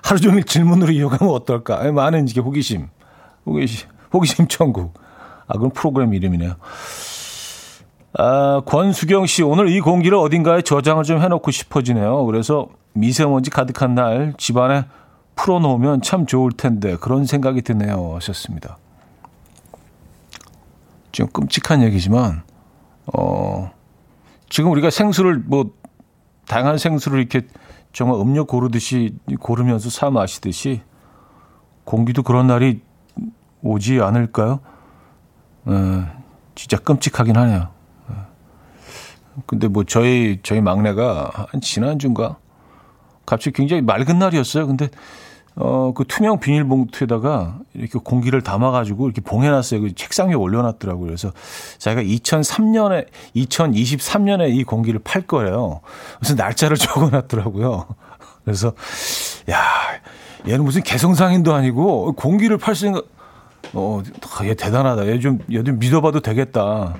하루 종일 질문으로 이어가면 어떨까? 예, 많은 이게 호기심. 호기심. 호기심 천국. 아, 그럼 프로그램 이름이네요. 아, 권수경 씨, 오늘 이 공기를 어딘가에 저장을 좀 해놓고 싶어지네요. 그래서 미세먼지 가득한 날 집안에 풀어놓으면 참 좋을 텐데 그런 생각이 드네요. 하셨습니다. 좀 끔찍한 얘기지만, 어, 지금 우리가 생수를 뭐, 다양한 생수를 이렇게 정말 음료 고르듯이 고르면서 사 마시듯이 공기도 그런 날이 오지 않을까요? 어, 진짜 끔찍하긴 하네요. 어. 근데 뭐 저희 저희 막내가 한 지난주인가 갑자기 굉장히 맑은 날이었어요. 근데 어 그 투명 비닐봉투에다가 이렇게 공기를 담아가지고 이렇게 봉해놨어요. 그 책상 위에 올려놨더라고요. 그래서 자기가 2003년에 2023년에 이 공기를 팔 거래요. 그래서 날짜를 적어놨더라고요. 그래서 야 얘는 무슨 개성상인도 아니고 공기를 팔수 있는 어, 얘 대단하다. 얘 좀, 얘 좀 믿어봐도 되겠다.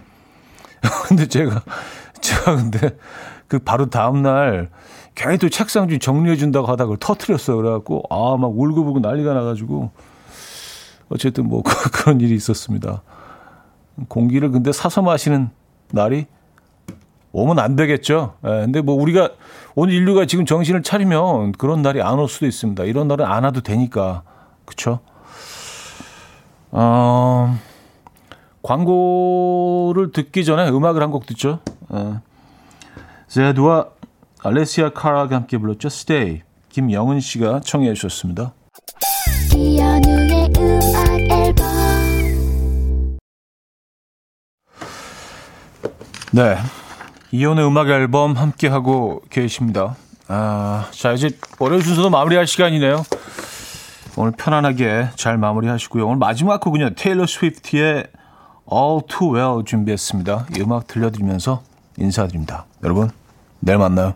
근데 제가, 제가 근데 그 바로 다음날 괜히 또 책상 좀 정리해준다고 하다가 그걸 터트렸어요. 그래갖고, 아, 막 울고불고 난리가 나가지고. 어쨌든 뭐 그런 일이 있었습니다. 공기를 근데 사서 마시는 날이 오면 안 되겠죠. 예, 근데 뭐 우리가 오늘 인류가 지금 정신을 차리면 그런 날이 안 올 수도 있습니다. 이런 날은 안 와도 되니까. 그쵸? 어, 광고를 듣기 전에 음악을 한 곡 듣죠. 어, 제드와 알레시아 카라가 함께 불렀죠. Stay. 김영은 씨가 청해 주셨습니다. 네. 이연의 음악 앨범 함께 하고 계십니다. 아, 자 이제 월요일 순서도 마무리할 시간이네요. 오늘 편안하게 잘 마무리하시고요. 오늘 마지막 곡은요. 테일러 스위프트의 All Too Well 준비했습니다. 이 음악 들려드리면서 인사드립니다. 여러분, 내일 만나요.